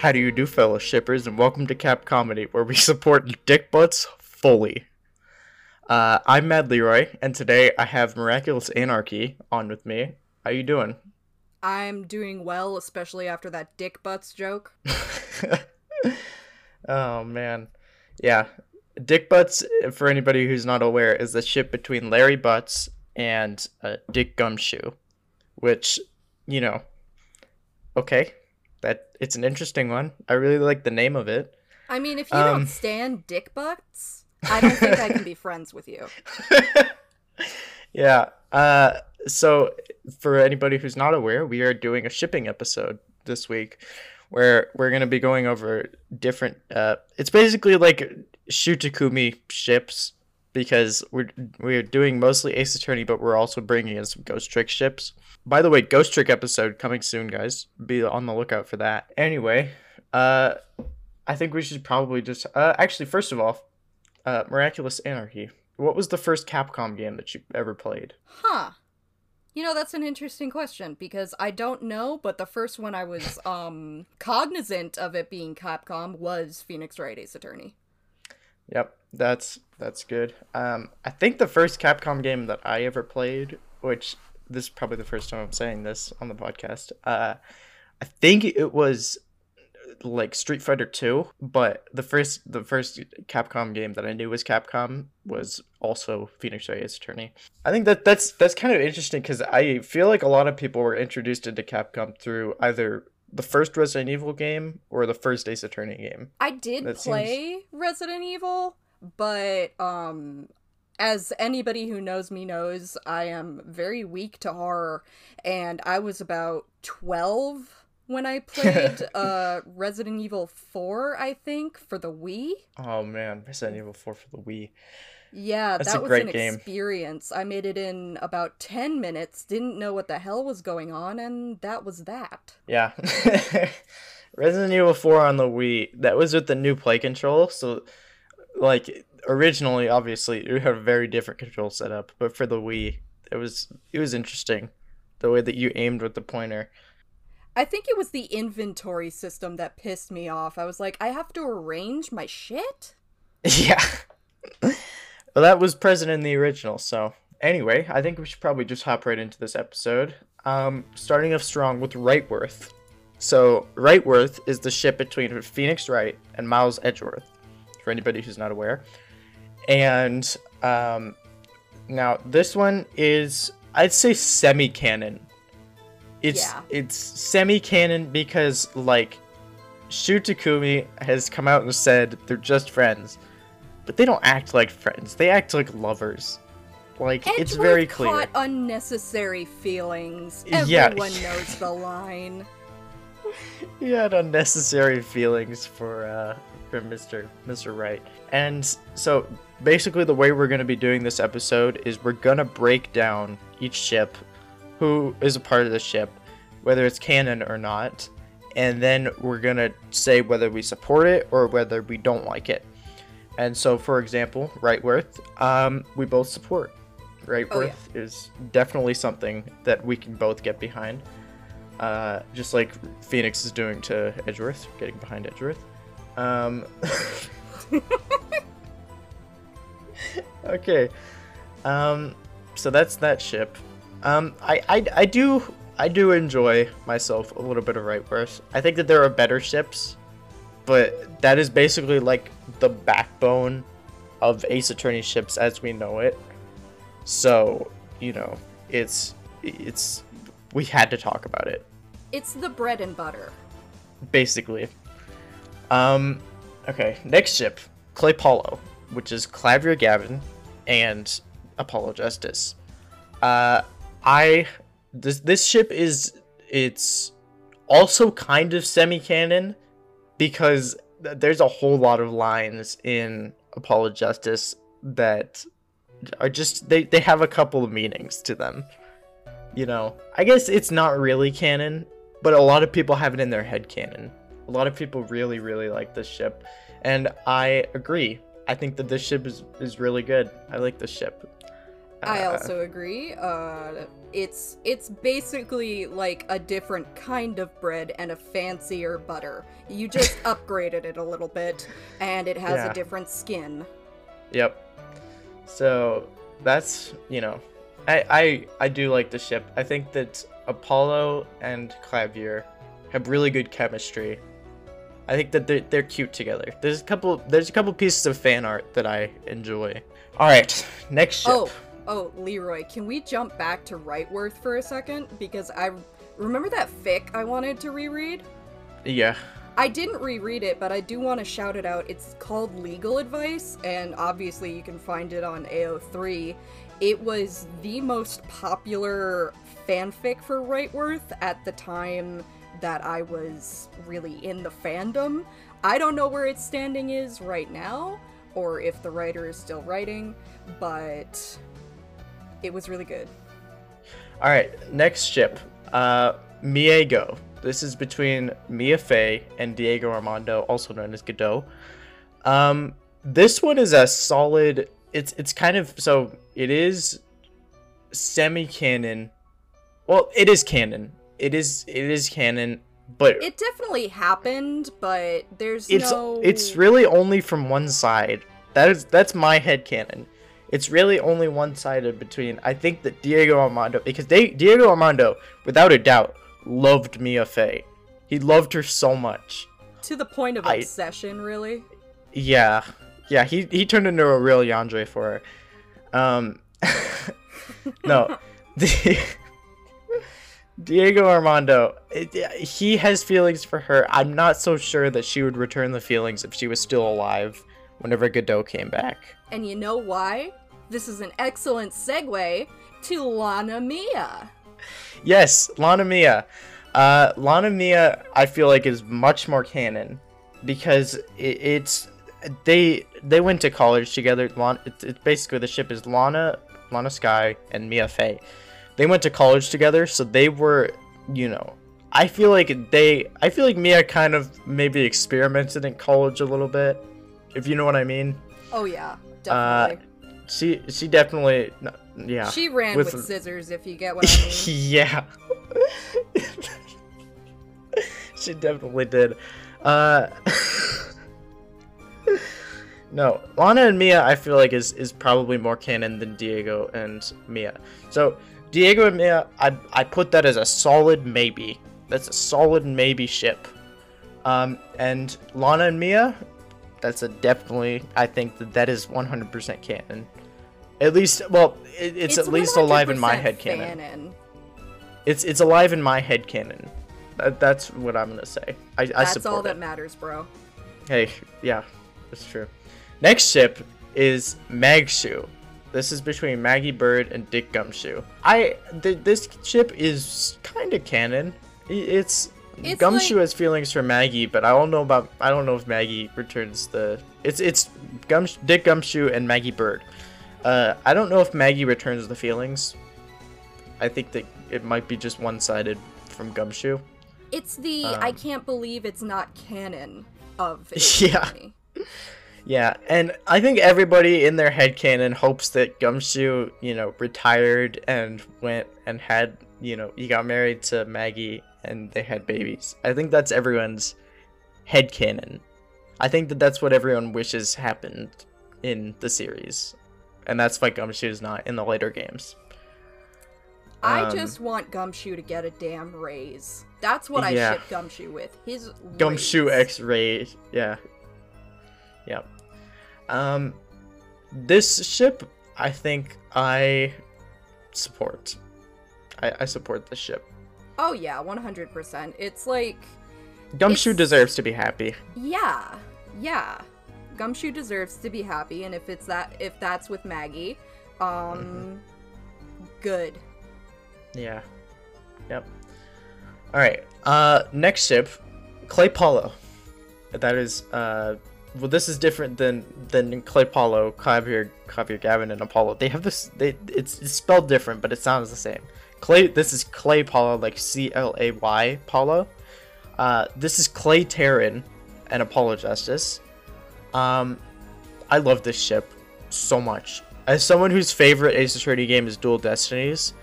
How do you do, fellow shippers, and welcome to Cap Comedy, where we support dick butts fully. Uh, I'm Mad Leroy, and today I have Miraculous Anarchy on with me. How you doing? I'm doing well, especially after that dick butts joke. oh man, yeah. Dick Butts, for anybody who's not aware, is the ship between Larry Butts and uh, Dick Gumshoe, which, you know, okay, it's an interesting one. I really like the name of it. I mean, if you Um, don't stand dick butts, I don't think I can be friends with you. yeah. Uh, so, for anybody who's not aware, we are doing a shipping episode this week where we're going to be going over different. Uh, it's basically like Shu Takumi ships because we're we're doing mostly Ace Attorney, but we're also bringing in some Ghost Trick ships. By the way, Ghost Trick episode coming soon, guys. Be on the lookout for that. Anyway, uh, I think we should probably just uh, actually first of all, uh, Miraculous Anarchy. What was the first Capcom game that you ever played? Huh. You know, that's an interesting question because I don't know, but the first one I was um cognizant of it being Capcom was Phoenix Wright Ace Attorney. Yep, that's that's good. Um, I think the first Capcom game that I ever played, which this is probably the first time I'm saying this on the podcast. Uh, I think it was like Street Fighter Two, but the first the first Capcom game that I knew was Capcom was also Phoenix Wright Ace Attorney. I think that that's that's kind of interesting because I feel like a lot of people were introduced into Capcom through either the first Resident Evil game or the first Ace Attorney game. I did That seems- play Resident Evil, but um as anybody who knows me knows, I am very weak to horror and I was about 12 when I played uh Resident Evil 4, I think, for the Wii. Oh man, Resident Evil Four for the Wii. Yeah, That's that a was great an game. experience. I made it in about 10 minutes, didn't know what the hell was going on, and that was that. Yeah. Resident Evil 4 on the Wii, that was with the new play control. So, like, originally, obviously, it had a very different control setup. But for the Wii, it was it was interesting. The way that you aimed with the pointer. I think it was the inventory system that pissed me off. I was like, I have to arrange my shit? yeah. well, that was present in the original. So, anyway, I think we should probably just hop right into this episode. Um, starting off strong with Wrightworth. So, Wrightworth is the ship between Phoenix Wright and Miles Edgeworth, for anybody who's not aware. And um, now this one is, I'd say, semi-canon. It's Yeah. it's semi-canon because like Shu Takumi has come out and said they're just friends, but they don't act like friends. They act like lovers. Like it's very clear. caught unnecessary feelings. Yeah. Everyone knows the line. he had unnecessary feelings for uh Mr. Mr. Wright. And so basically the way we're gonna be doing this episode is we're gonna break down each ship, who is a part of the ship, whether it's canon or not, and then we're gonna say whether we support it or whether we don't like it. And so for example, Wrightworth, um, we both support. Wrightworth is definitely something that we can both get behind uh, just like Phoenix is doing to Edgeworth, getting behind Edgeworth. Um, okay, um, so that's that ship. Um, I, I, I do I do enjoy myself a little bit of Wrightworth. I think that there are better ships, but that is basically like the backbone of Ace Attorney ships as we know it. So you know, it's it's we had to talk about it It's the bread and butter. basically. Um, okay, next ship, Clay Paulo, which is Klavier Gavin and Apollo Justice. Uh, I this this ship is it's also kind of semi-canon because th- there's a whole lot of lines in Apollo Justice that are just they they have a couple of meanings to them. You know, I guess it's not really canon, but a lot of people have it in their head canon. A lot of people really, really like this ship, and I agree. I think that this ship is, is really good. I like this ship. I Uh, also agree. Uh, it's it's basically like a different kind of bread and a fancier butter. You just upgraded it a little bit, and it has Yeah. a different skin. Yep. So that's you know, I I I do like the ship. I think that Apollo and Klavier have really good chemistry. I think that they're they're cute together. There's a couple there's a couple pieces of fan art that I enjoy. All right, next ship. Oh, oh, Leroy, can we jump back to Wrightworth for a second? Because I remember that fic I wanted to reread. Yeah. I didn't reread it, but I do want to shout it out. It's called Legal Advice, and obviously you can find it on AO3. It was the most popular fanfic for Wrightworth at the time that I was really in the fandom. I don't know where its standing is right now, or if the writer is still writing, but it was really good. All right, next ship. Uh, Miego. This is between Mia Fey and Diego Armando, also known as Godot. Um, this one is a solid. It's it's kind of so it is semi-canon. Well, it is canon. It is it is canon, but It definitely happened, but there's it's no. it's really only from one side. That is that's my head canon. It's really only one sided between I think that Diego Armando because they Diego Armando, without a doubt, loved Mia Fey. He loved her so much. to the point of I- obsession, really. Yeah. Yeah, he he turned into a real Yandere for her. Um No. Di- Diego Armando, he has feelings for her. I'm not so sure that she would return the feelings if she was still alive whenever Godot came back. And you know why? This is an excellent segue to Lana Mia. Yes, Lana Mia. Uh, Lana Mia, I feel like is much more canon because it, it's they they went to college together. Lana, it's, it's basically the ship is Lana, Lana Skye, and Mia Fey. They went to college together, so they were, you know. I feel like they, I feel like Mia kind of maybe experimented in college a little bit, if you know what I mean. Oh yeah, Uh, definitely. She, she definitely, yeah. she ran with, with- scissors, if you get what I mean. yeah. she definitely did. Uh No, Lana and Mia I feel like is is probably more canon than Diego and Mia. So, Diego and Mia I I put that as a solid maybe. That's a solid maybe ship. Um and Lana and Mia that's a definitely I think that that is 100% canon. At least well, it, it's, at least alive in my head canon. fanon. It's it's alive in my head canon. That, that's what I'm gonna say. I, I That's support all that it. matters, bro. Hey, yeah, that's true. Next ship is Magshoe. This is between Maggey Byrde and Dick Gumshoe. I th- this ship is kind of canon. It's, It's Gumshoe like- has feelings for Maggie, but I don't know about I don't know if Maggie returns the. It's it's Gum Dick Gumshoe and Maggey Byrde. Uh, I don't know if Maggie returns the feelings. I think that it might be just one sided from Gumshoe. It's the I Um, can't believe it's not canon of it. Yeah. Yeah, and I think everybody in their head headcanon hopes that Gumshoe, you know, retired and went and had, you know, he got married to Maggie and they had babies. I think that's everyone's head headcanon. I think that that's what everyone wishes happened in the series. And that's why Gumshoe is not in the later games. I Um, just want Gumshoe to get a damn raise. That's what I Yeah. ship Gumshoe with. His Gumshoe raise. X-ray, yeah, yep. Um, this ship, I think I support. I, I support this ship. Oh yeah, 100%. It's like Gumshoe It's- deserves to be happy. yeah. Yeah. Gumshoe deserves to be happy and if it's that if that's with Maggie, um Mm-hmm. good. Yeah. Yep. All right. Uh, next ship, Clay Paulo. That is uh, well, this is different than than Clay Paulo, Javier, Javier Gavin, and Apollo. They have this. They it's, it's spelled different, but it sounds the same. Clay. This is Clay Paulo, like C L A Y Paulo. Uh, this is Clay Terran and Apollo Justice. Um, I love this ship so much. as someone whose favorite Ace Attorney game is Dual Destinies,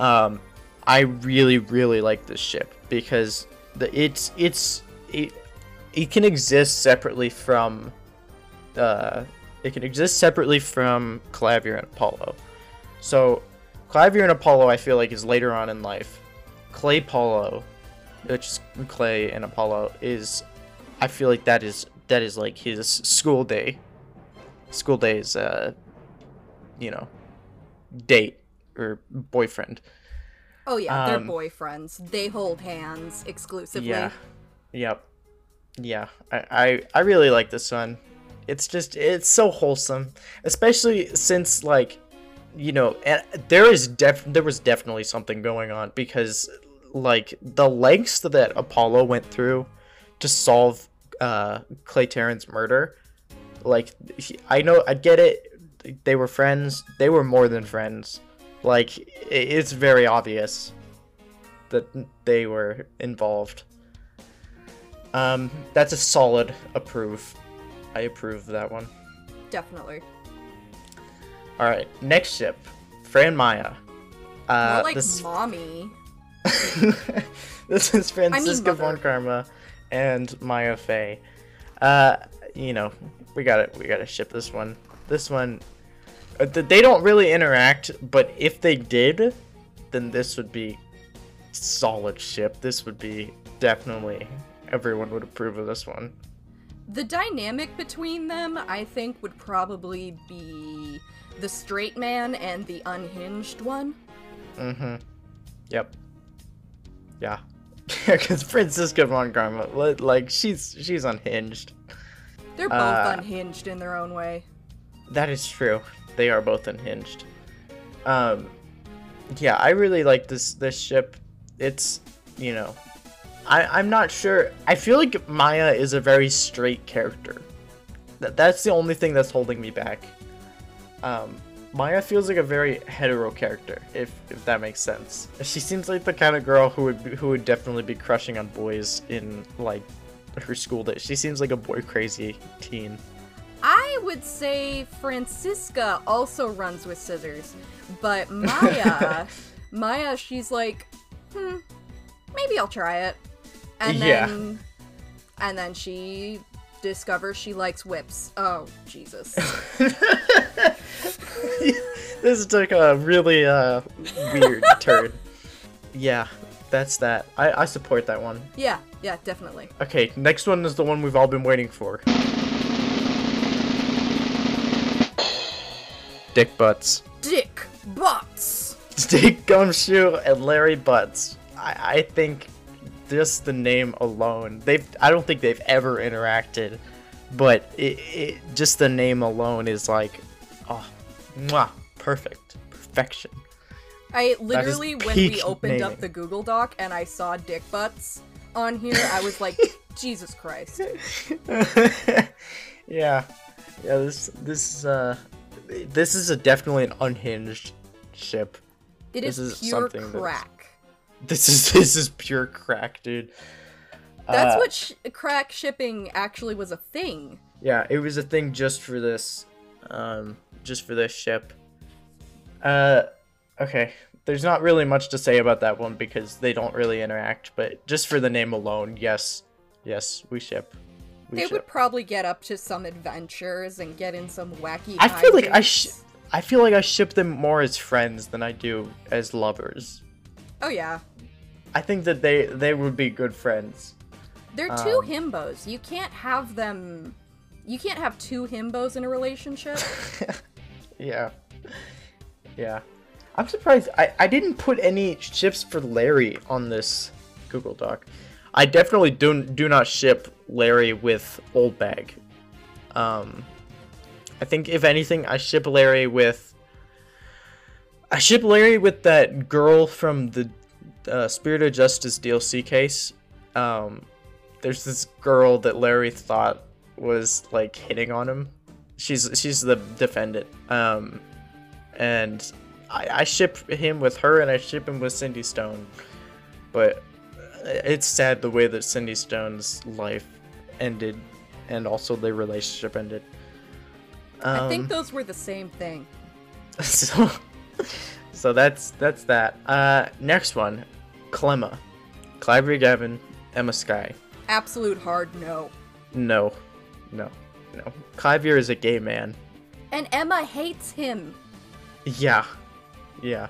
um, I really really like this ship because the it's it's it, it can exist separately from uh it can exist separately from Klavier and Apollo. So Klavier and Apollo I feel like is later on in life. Clay Paulo, which is Clay and Apollo is I feel like that is that is like his school day school days uh you know date or boyfriend. Oh yeah, they're Um, boyfriends. They hold hands exclusively. Yeah. Yep. Yeah. I, I I really like this one. It's just it's so wholesome, especially since like you know, and there is def there was definitely something going on because like the lengths that Apollo went through to solve uh Clay Terran's murder. Like he, I know I get it. They were friends. They were more than friends. Like it's very obvious that they were involved. Um, that's a solid approve. I approve that one. Definitely. All right, next ship, Fran Maya. Uh, More like this mommy. this is Franziska mother. von Karma and Maya Fey. Uh, you know, we got to We got to ship this one. This one, uh, they don't really interact, but if they did, then this would be solid ship. This would be definitely everyone would approve of this one. The dynamic between them, I think, would probably be the straight man and the unhinged one. Mm-hmm. Yep. Yeah. Because Franziska von Karma, like she's she's unhinged. They're both Uh, unhinged in their own way. That is true. They are both unhinged. Um, yeah, I really like this this ship. It's you know, I I'm not sure. I feel like Maya is a very straight character. That that's the only thing that's holding me back. Um, Maya feels like a very hetero character, if if that makes sense. She seems like the kind of girl who would who would definitely be crushing on boys in like her school days. She seems like a boy crazy teen. I would say Franziska also runs with scissors, but Maya, Maya, she's like, hmm, maybe I'll try it, and Yeah. then, and then she discovers she likes whips. Oh Jesus! this took a really uh, weird turn. Yeah, that's that. I, I support that one. yeah, yeah, definitely. Okay, next one is the one we've all been waiting for. Dick Butts. Dick butts. Dick Gumshoe and Larry Butts. I, I think just the name alone, they've I don't think they've ever interacted, but it, it just the name alone is like, oh, mwah, perfect, perfection. I literally, when we opened up the Google Doc and I saw dick butts on here, I was like, Jesus Christ. yeah, yeah. This this uh, this is a definitely an unhinged ship. It This is is pure something crack. This is this is pure crack, dude. That's Uh, what sh- crack shipping actually was a thing. Yeah, it was a thing just for this, um, just for this ship. Uh, okay. There's not really much to say about that one because they don't really interact, but just for the name alone, yes, yes, we ship. We They ship. would probably get up to some adventures and get in some wacky. I feel like I sh- I feel like I ship them more as friends than I do as lovers. Oh yeah, I think that they they would be good friends. they're two Um, himbos. You can't have them. You can't have two himbos in a relationship. yeah. Yeah. I'm surprised I, I didn't put any ships for Larry on this Google Doc. I definitely do do not ship Larry with Old Bag. Um I think if anything I ship Larry with I ship Larry with that girl from the uh, Spirit of Justice DLC case. Um there's this girl that Larry thought was like hitting on him. She's she's the defendant. Um and I, I ship him with her and I ship him with Cindy Stone. But it's sad the way that Cindy Stone's life ended and also their relationship ended. Um, I think those were the same thing. so so that's that's that. Uh, next one, Clemma, Clive Gavin, Ema Skye. Absolute hard no. No, no, no. Clive is a gay man. And Ema hates him. Yeah, yeah.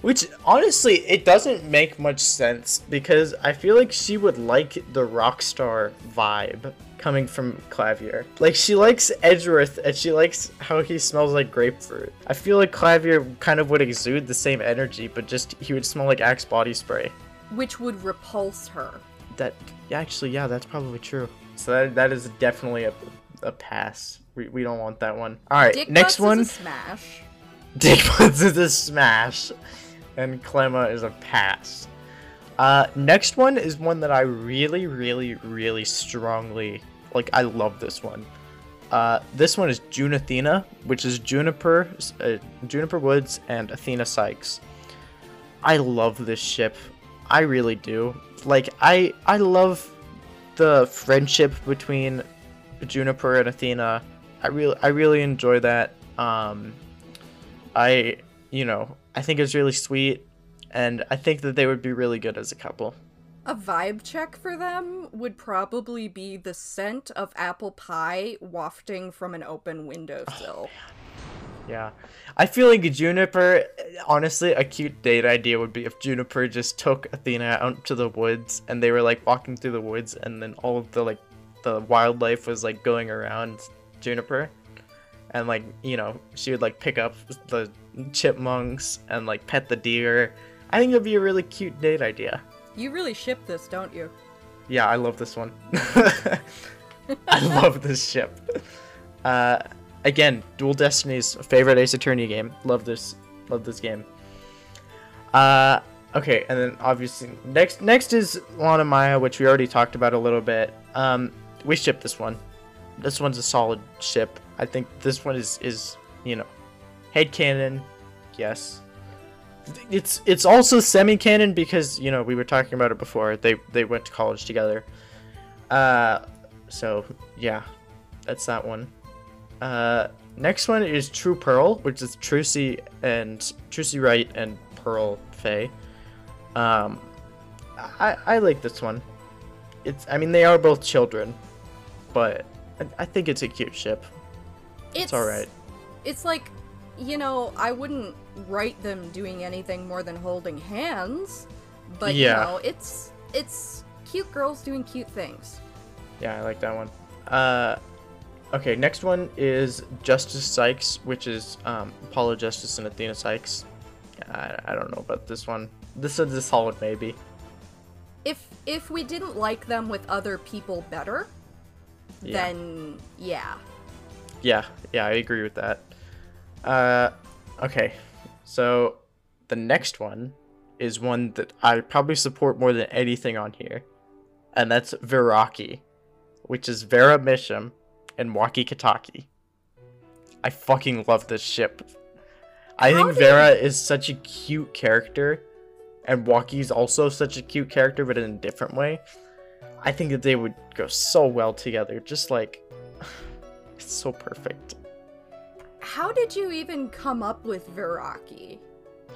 Which honestly, it doesn't make much sense because I feel like she would like the rock star vibe coming from Klavier. Like she likes Edgeworth and she likes how he smells like grapefruit. I feel like Klavier kind of would exude the same energy, but just he would smell like Axe body spray. Which would repulse her. That actually, yeah, that's probably true. So that that is definitely a, a pass. We, we don't want that one. All right, Dick next Butts one. Is a smash. Dick Butts is a smash, and Clemma is a pass. Uh, next one is one that I really, really, really strongly like. I love this one. Uh, this one is June Athena, which is Juniper, uh, Juniper Woods, and Athena Cykes. I love this ship. I really do. Like I, I love the friendship between Juniper and Athena. I really, I really enjoy that. Um, I, you know, I think it's really sweet, and I think that they would be really good as a couple. A vibe check for them would probably be the scent of apple pie wafting from an open windowsill. Oh, yeah. I feel like Juniper, honestly, a cute date idea would be if Juniper just took Athena out to the woods and they were like walking through the woods and then all of the like the wildlife was like going around Juniper. And like, you know, she would like pick up the chipmunks and like pet the deer. I think it'd be a really cute date idea. You really ship this, don't you? Yeah, I love this one. I love this ship. Uh, again, Dual Destinies favorite Ace Attorney game. Love this. Love this game. Uh, okay, and then obviously next next is Lana Maya, which we already talked about a little bit. Um, we ship this one. This one's a solid ship. I think this one is is you know, head canon, yes. It's it's also semi canon because you know we were talking about it before. They they went to college together. Uh, so yeah, that's that one. Uh, next one is True Pearl, which is Trucy and Trucy Wright and Pearl Fey. Um, I I like this one. It's I mean they are both children, but I, I think it's a cute ship. It's, It's all right. It's like, you know, I wouldn't write them doing anything more than holding hands, but Yeah. you know, it's it's cute girls doing cute things. Yeah, I like that one. Uh, okay, next one is Justice Sykes, which is um, Apollo Justice and Athena Cykes. I, I don't know about this one. This is a solid maybe. If if we didn't like them with other people better, Yeah. then yeah. Yeah, yeah, I agree with that. Uh, okay, so the next one is one that I probably support more than anything on here, and that's Viraki, which is Vera Misham and Wocky Kitaki. I fucking love this ship. I How think Vera is such a cute character, and Wocky's also such a cute character, but in a different way. I think that they would go so well together, just like it's so perfect. How did you even come up with Viraki?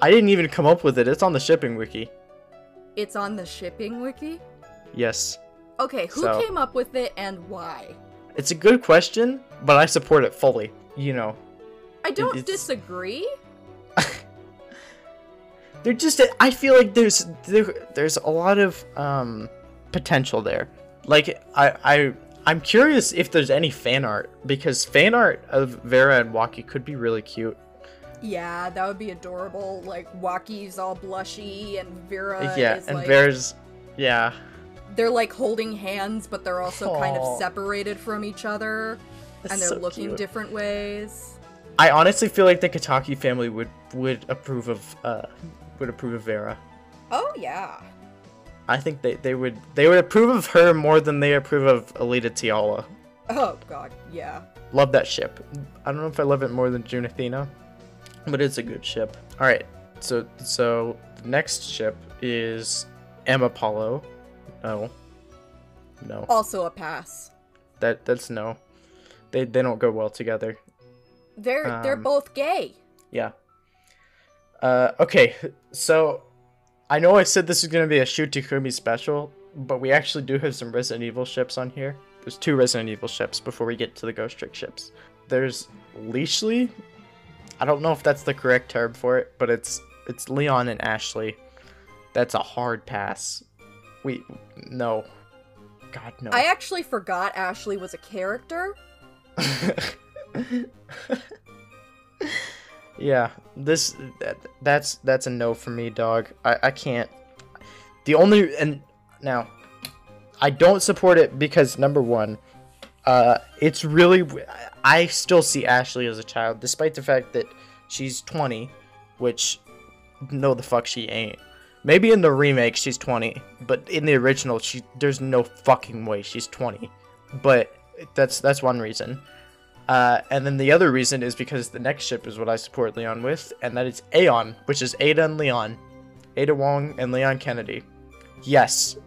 I didn't even come up with it. It's on the shipping wiki. It's on the shipping wiki? Yes. Okay, who So- came up with it and why? It's a good question, but I support it fully. You know, I don't it's- disagree. they're just I feel like there's there, there's a lot of um potential there. Like I I I'm curious if there's any fan art because fan art of Vera and Wocky could be really cute. Yeah, that would be adorable. Like Wocky's all blushy and Vera yeah, is and like Vera's yeah. they're like holding hands, but they're also kind of separated from each other, It's and they're so looking cute. different ways. I honestly feel like the Kitaki family would would approve of uh would approve of Vera. Oh yeah. I think they, they would they would approve of her more than they approve of Alita Tiala. Oh god, yeah. Love that ship. I don't know if I love it more than June Athena, but it's a good ship. All right, so so the next ship is M Apollo. No, no, Also a pass. that that's no. They they don't go well together. They're they're Um, both gay. Yeah. Uh, okay, so I know I said this is gonna be a Shu Takumi special, but we actually do have some Resident Evil ships on here. There's two Resident Evil ships before we get to the Ghost Trick ships. There's Leashley. I don't know if that's the correct term for it, but it's it's Leon and Ashley. That's a hard pass. We no. God no. I actually forgot Ashley was a character. yeah, this that, that's that's a no for me, dog. I I can't. The only and now I don't support it because number one, uh, it's really I still see Ashley as a child, despite the fact that she's 20, which no the fuck she ain't. Maybe in the remake she's 20, but in the original she there's no fucking way she's 20. But that's that's one reason. Uh, and then the other reason is because the next ship is what I support Leon with, and that is Aeon, which is Ada and Leon. Ada Wong and Leon Kennedy. Yes.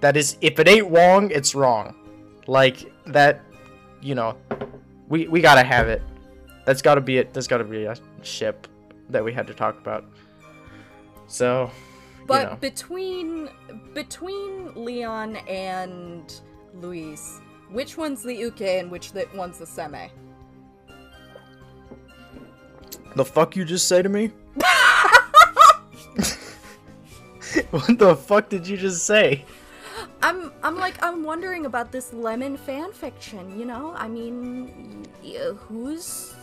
That is if it ain't wrong, it's wrong. Like that you know, we we gotta have it. That's gotta be it. There's gotta be a ship that we had to talk about. So, but you know. between between Leon and Luis, which one's the uke and which the, one's the seme? The fuck you just say to me? what the fuck did you just say? I'm I'm like I'm wondering about this lemon fan fiction. You know, I mean, who's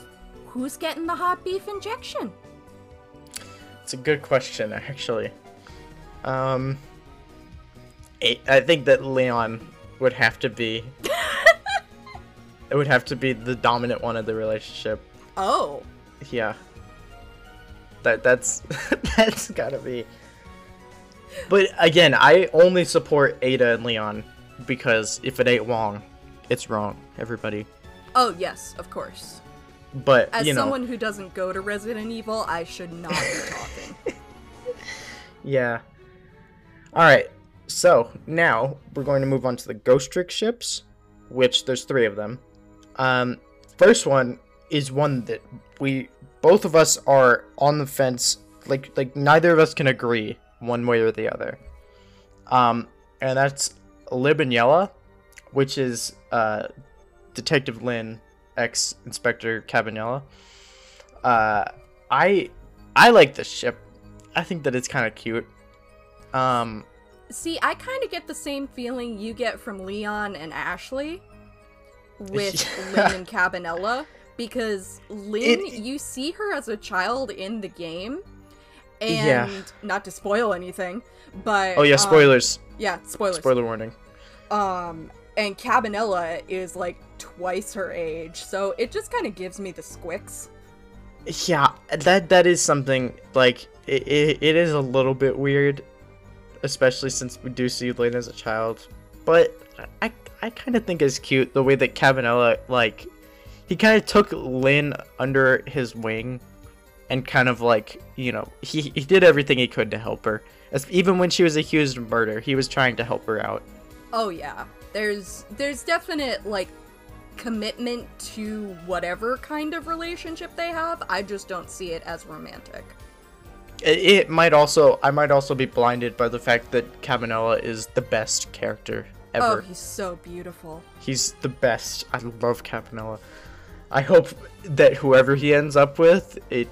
who's getting the hot beef injection? It's a good question, actually. Um, I think that Leon would have to be. it would have to be the dominant one of the relationship. Oh. Yeah. That that's that's gotta be. But again, I only support Ada and Leon because if it ain't wrong, it's wrong. Everybody. Oh yes, of course. But as you know, someone who doesn't go to Resident Evil, I should not be talking. yeah. All right. So now we're going to move on to the Ghost Trick ships, which there's three of them. Um, first one is one that we both of us are on the fence. Like like neither of us can agree one way or the other. Um, and that's Lib and Yella, which is uh, Detective Lynn, ex Inspector Cabanela. Uh, I I like this ship. I think that it's kind of cute. Um, See, I kind of get the same feeling you get from Leon and Ashley with Lynn and Cabanela because Lynn, it, you see her as a child in the game, and yeah. not to spoil anything, but oh yeah, spoilers. Um, yeah, spoilers. Spoiler warning. Um, and Cabanela is like twice her age, so it just kind of gives me the squicks. Yeah, that that is something like it, it, it is a little bit weird, especially since we do see Lynn as a child. But I I kind of think it's cute the way that Cabanela like he kind of took Lynn under his wing and kind of like you know he, he did everything he could to help her. As, even when she was accused of murder he was trying to help her out. Oh yeah. There's there's definite like commitment to whatever kind of relationship they have. I just don't see it as romantic. It, it might also i might also be blinded by the fact that cabanela is the best character ever. Oh he's so beautiful. He's the best. I love cabanela i hope that whoever he ends up with it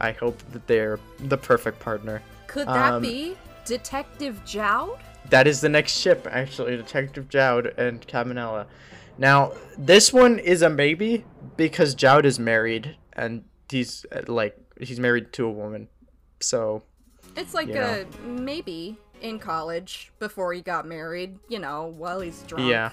I hope that they're the perfect partner. Could that um, be Detective Jowd? That is the next ship, actually, Detective Jowd and Cabanela. Now, this one is a maybe because Jowd is married and he's like he's married to a woman. So it's like a know. maybe in college before he got married, you know, while he's drunk. Yeah.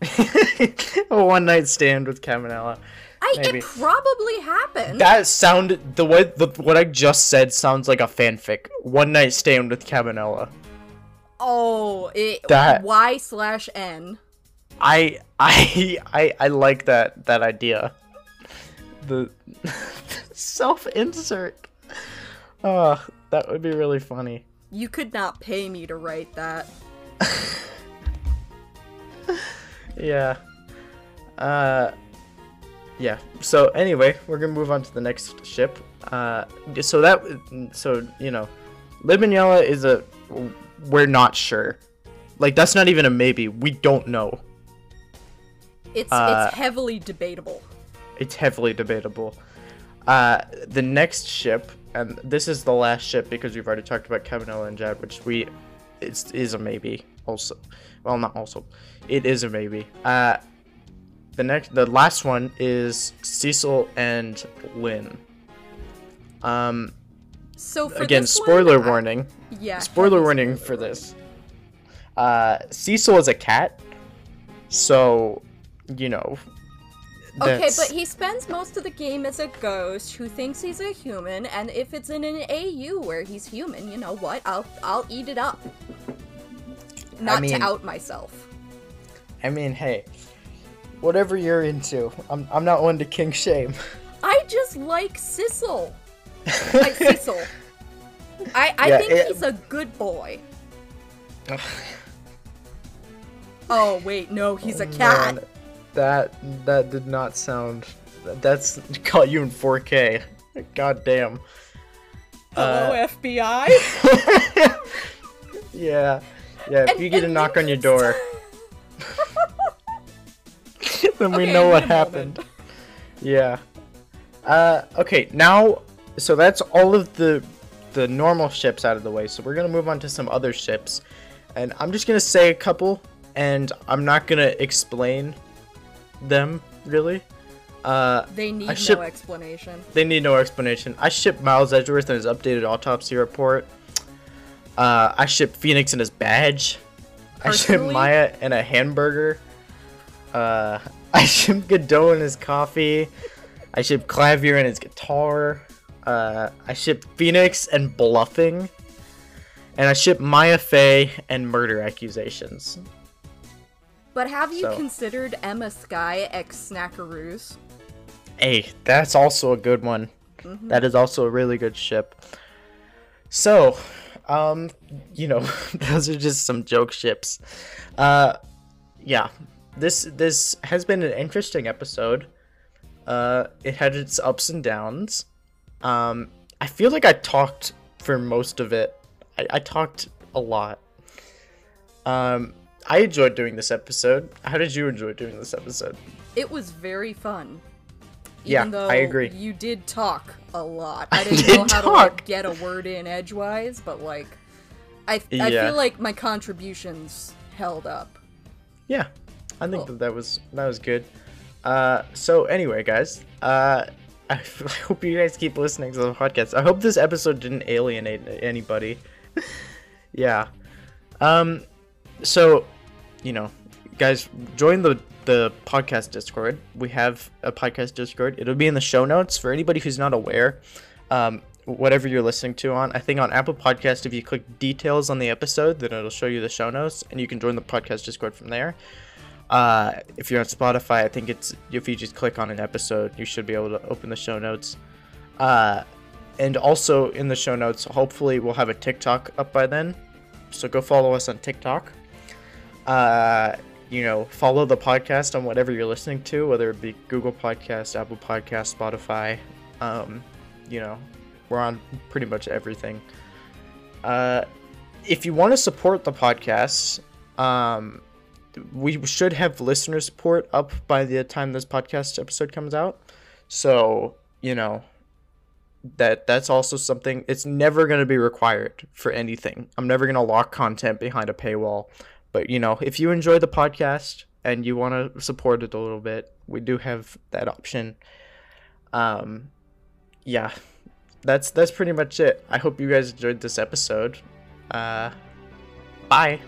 a one night stand with Cabanela. I, it probably happened. That sounded the way the, what I just said sounds like a fanfic. One night stand with Cabanela. Oh, it that Y slash N. I I I I like that that idea. The self insert. Oh, ah, that would be really funny. You could not pay me to write that. Yeah. Uh yeah. So anyway, we're gonna move on to the next ship. Uh, so that so you know, Libanella is a we're not sure. Like that's not even a maybe. We don't know. It's Uh, it's heavily debatable. It's heavily debatable. Uh, the next ship, and this is the last ship because we've already talked about Cabanela and Jowd, which we it's is a maybe. Also, well, not also, it is a maybe. Uh, the next, the last one is Sissel and Lynn. Um, So for again, this one, spoiler I- warning. yeah. Spoiler warning spoiler for warning. this. Uh, Sissel is a cat, so you know. Okay, but he spends most of the game as a ghost who thinks he's a human, and if it's in an AU where he's human, you know what? I'll I'll eat it up. Not mean- to out myself. I mean, hey, whatever you're into, I'm I'm not one to king shame. I just like Sissel. Like Sissel. I I Yeah, think it- he's a good boy. Oh wait, no, he's a cat. Man, that that did not sound. That's caught you in 4K. God damn. Hello, Uh, FBI. Yeah, yeah. If And- you get a knock on your door, then we Okay, know what happened. moment. Yeah. Uh, okay, now, so that's all of the the normal ships out of the way. So we're gonna move on to some other ships, and I'm just gonna say a couple, and I'm not gonna explain them really. Uh, They need ship- no explanation. they need no explanation. I ship Miles Edgeworth and his updated autopsy report. Uh, I ship Phoenix and his badge. I ship Maya and a hamburger. Uh, I ship Godot and his coffee. I ship Klavier and his guitar. Uh, I ship Phoenix and bluffing. And I ship Maya Fey and murder accusations. But have you So- considered Ema Skye ex Snackaroos? Hey, that's also a good one. That is also a really good ship. So, um, you know, those are just some joke ships. Uh, yeah, this this has been an interesting episode. Uh, it had its ups and downs. Um, I feel like I talked for most of it. I, I talked a lot. Um, I enjoyed doing this episode. How did you enjoy doing this episode? It was very fun. Yeah, Even though I agree. You did talk a lot. I I didn't did know how to like, get a word in edgewise, but like, I I Yeah. feel like my contributions held up. Yeah, I think Cool. that that was that was good. Uh, so anyway, guys, uh, I, I hope you guys keep listening to the podcast. I hope this episode didn't alienate anybody. yeah. Um, so, you know, guys, join the the podcast Discord. We have a podcast Discord. It'll be in the show notes for anybody who's not aware. Um, whatever you're listening to on, I think on Apple Podcast, if you click details on the episode, then it'll show you the show notes, and you can join the podcast Discord from there. Uh, if you're on Spotify, I think it's if you just click on an episode, you should be able to open the show notes. Uh, and also in the show notes, hopefully we'll have a TikTok up by then. So go follow us on TikTok. Uh, you know, follow the podcast on whatever you're listening to, whether it be Google Podcast, Apple Podcast, Spotify. Um, you know, we're on pretty much everything. Uh, if you want to support the podcast, um, we should have listener support up by the time this podcast episode comes out. So, you know, that that's also something it's never going to be required for anything. I'm never going to lock content behind a paywall. But, you know, if you enjoy the podcast and you want to support it a little bit, we do have that option. Um yeah. That's that's pretty much it. I hope you guys enjoyed this episode. Uh bye.